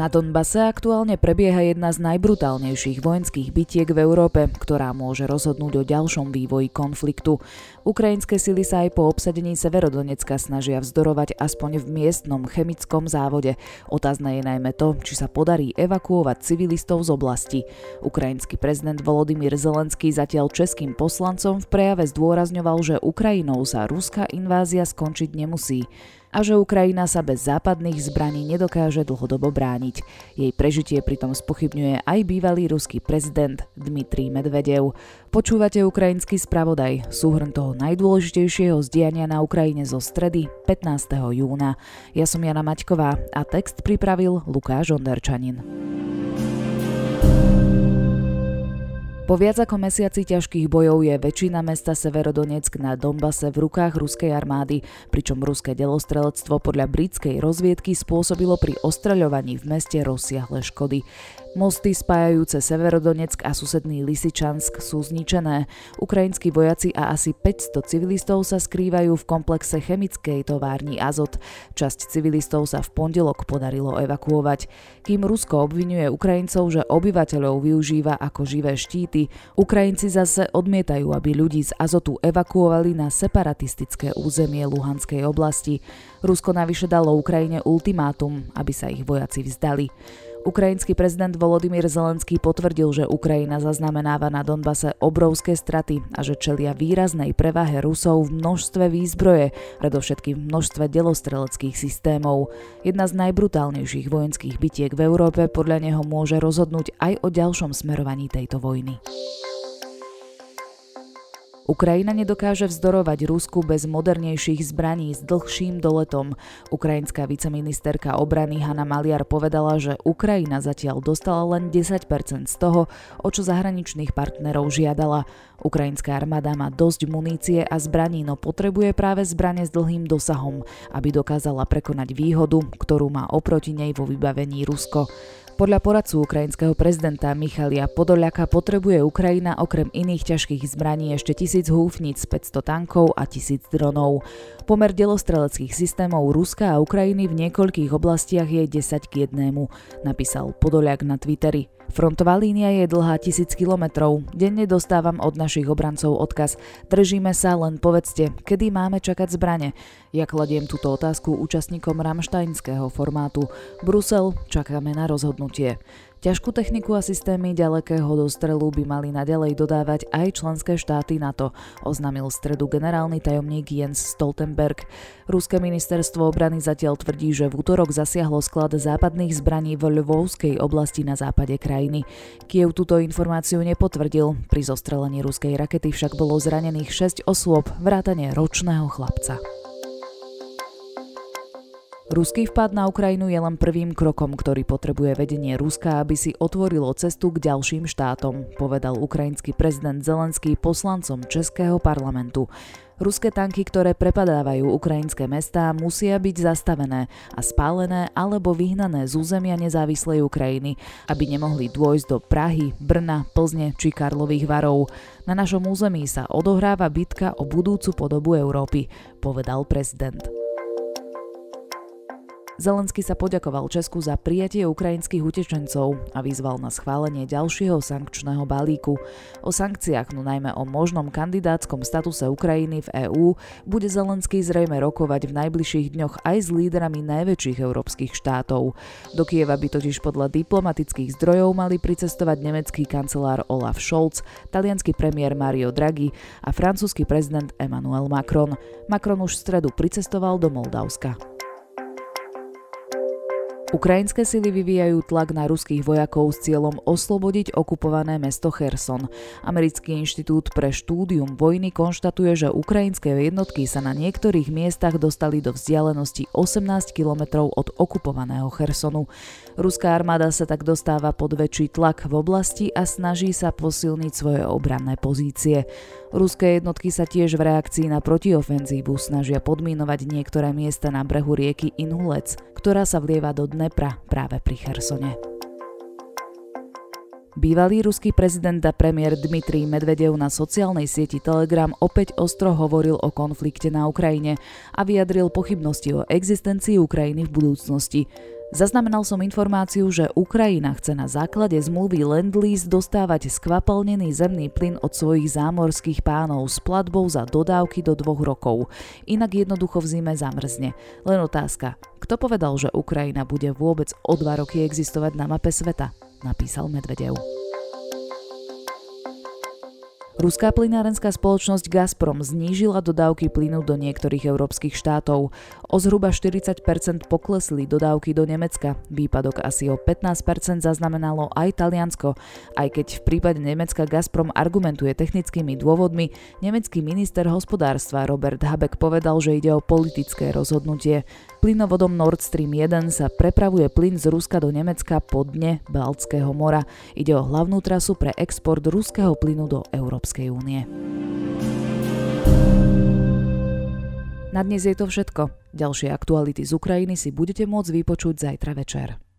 Na Donbase aktuálne prebieha jedna z najbrutálnejších vojenských bitiek v Európe, ktorá môže rozhodnúť o ďalšom vývoji konfliktu. Ukrajinské sily sa aj po obsadení Severodonecka snažia vzdorovať aspoň v miestnom chemickom závode. Otázne je najmä to, či sa podarí evakuovať civilistov z oblasti. Ukrajinský prezident Volodymyr Zelenský zatiaľ českým poslancom v prejave zdôrazňoval, že Ukrajinou sa ruská invázia skončiť nemusí a že Ukrajina sa bez západných zbraní nedokáže dlhodobo brániť. Jej prežitie pritom spochybňuje aj bývalý ruský prezident Dmitrij Medvedev. Počúvate ukrajinský spravodaj, súhrn toho najdôležitejšieho zdiania na Ukrajine zo stredy 15. júna. Ja som Jana Maťková a text pripravil Lukáš Onderčanin. Po viac ako mesiaci ťažkých bojov je väčšina mesta Severodonetsk na Donbase v rukách ruskej armády, pričom ruské delostrelectvo podľa britskej rozviedky spôsobilo pri ostreľovaní v meste rozsiahle škody. Mosty spájajúce Severodonetsk a susedný Lysyčansk sú zničené. Ukrajinskí vojaci a asi 500 civilistov sa skrývajú v komplexe chemickej továrni Azot. Časť civilistov sa v pondelok podarilo evakuovať. Kým Rusko obvinuje Ukrajincov, že obyvateľov využíva ako živé štíty, Ukrajinci zase odmietajú, aby ľudí z Azotu evakuovali na separatistické územie Luhanskej oblasti. Rusko navyše dalo Ukrajine ultimátum, aby sa ich vojaci vzdali. Ukrajinský prezident Volodymyr Zelenský potvrdil, že Ukrajina zaznamenáva na Donbase obrovské straty a že čelia výraznej prevahe Rusov v množstve výzbroje, predovšetkým v množstve delostreleckých systémov. Jedna z najbrutálnejších vojenských bitiek v Európe podľa neho môže rozhodnúť aj o ďalšom smerovaní tejto vojny. Ukrajina nedokáže vzdorovať Rusku bez modernejších zbraní s dlhším doletom. Ukrajinská viceministerka obrany Hanna Maliar povedala, že Ukrajina zatiaľ dostala len 10% z toho, o čo zahraničných partnerov žiadala. Ukrajinská armáda má dosť munície a zbraní, no potrebuje práve zbranie s dlhým dosahom, aby dokázala prekonať výhodu, ktorú má oproti nej vo vybavení Rusko. Podľa poradcu ukrajinského prezidenta Michalia Podoľaka potrebuje Ukrajina okrem iných ťažkých zbraní ešte tisíc húfnic, 500 tankov a tisíc dronov. Pomer delostreleckých systémov Ruska a Ukrajiny v niekoľkých oblastiach je 10 k 1, napísal Podoľak na Twitteri. Frontová línia je dlhá tisíc kilometrov. Denne dostávam od našich obrancov odkaz. Držíme sa, len povedzte, kedy máme čakať zbrane. Ja kladiem túto otázku účastníkom ramštajnského formátu. Brusel, čakáme na rozhodnutie. Ťažkú techniku a systémy ďalekého dostrelu by mali naďalej dodávať aj členské štáty NATO, oznámil stredu generálny tajomník Jens Stoltenberg. Ruské ministerstvo obrany zatiaľ tvrdí, že v útorok zasiahlo sklad západných zbraní v Lvovskej oblasti na západe krajiny. Kiev túto informáciu nepotvrdil. Pri zostrelení ruskej rakety však bolo zranených 6 osôb, vrátane ročného chlapca. Ruský vpad na Ukrajinu je len prvým krokom, ktorý potrebuje vedenie Ruska, aby si otvorilo cestu k ďalším štátom, povedal ukrajinský prezident Zelenský poslancom Českého parlamentu. Ruské tanky, ktoré prepadávajú ukrajinské mestá, musia byť zastavené a spálené alebo vyhnané z územia nezávislej Ukrajiny, aby nemohli dôjsť do Prahy, Brna, Plzne či Karlových varov. Na našom území sa odohráva bitka o budúcu podobu Európy, povedal prezident. Zelensky sa poďakoval Česku za prijatie ukrajinských utečencov a vyzval na schválenie ďalšieho sankčného balíku. O sankciách, no najmä o možnom kandidátskom statuse Ukrajiny v EÚ, bude Zelenský zrejme rokovať v najbližších dňoch aj s lídrami najväčších európskych štátov. Do Kieva by totiž podľa diplomatických zdrojov mali pricestovať nemecký kancelár Olaf Scholz, talianský premiér Mario Draghi a francúzsky prezident Emmanuel Macron. Macron už v stredu pricestoval do Moldavska. Ukrajinské sily vyvíjajú tlak na ruských vojakov s cieľom oslobodiť okupované mesto Kherson. Americký inštitút pre štúdium vojny konštatuje, že ukrajinské jednotky sa na niektorých miestach dostali do vzdialenosti 18 kilometrov od okupovaného Chersonu. Ruská armáda sa tak dostáva pod väčší tlak v oblasti a snaží sa posilniť svoje obranné pozície. Ruské jednotky sa tiež v reakcii na protiofenzívu snažia podmínovať niektoré miesta na brehu rieky Inhulec, ktorá sa vlieva do Dnepra práve pri Chersone. Bývalý ruský prezident a premiér Dmitrij Medvedev na sociálnej sieti Telegram opäť ostro hovoril o konflikte na Ukrajine a vyjadril pochybnosti o existencii Ukrajiny v budúcnosti. Zaznamenal som informáciu, že Ukrajina chce na základe zmluvy Lend-Lease dostávať skvapalnený zemný plyn od svojich zámorských pánov s platbou za dodávky do dvoch rokov. Inak jednoducho v zime zamrzne. Len otázka, kto povedal, že Ukrajina bude vôbec o dva roky existovať na mape sveta? Napísal Medvedev. Ruská plynárenská spoločnosť Gazprom znížila dodávky plynu do niektorých európskych štátov. O zhruba 40% poklesli dodávky do Nemecka. Výpadok asi o 15% zaznamenalo aj Taliansko. Aj keď v prípade Nemecka Gazprom argumentuje technickými dôvodmi, nemecký minister hospodárstva Robert Habeck povedal, že ide o politické rozhodnutie. Plynovodom Nord Stream 1 sa prepravuje plyn z Ruska do Nemecka po dne Baltského mora. Ide o hlavnú trasu pre export ruského plynu do. Európskej únie. Na dnes je to všetko. Ďalšie aktuality z Ukrajiny si budete môcť vypočuť zajtra večer.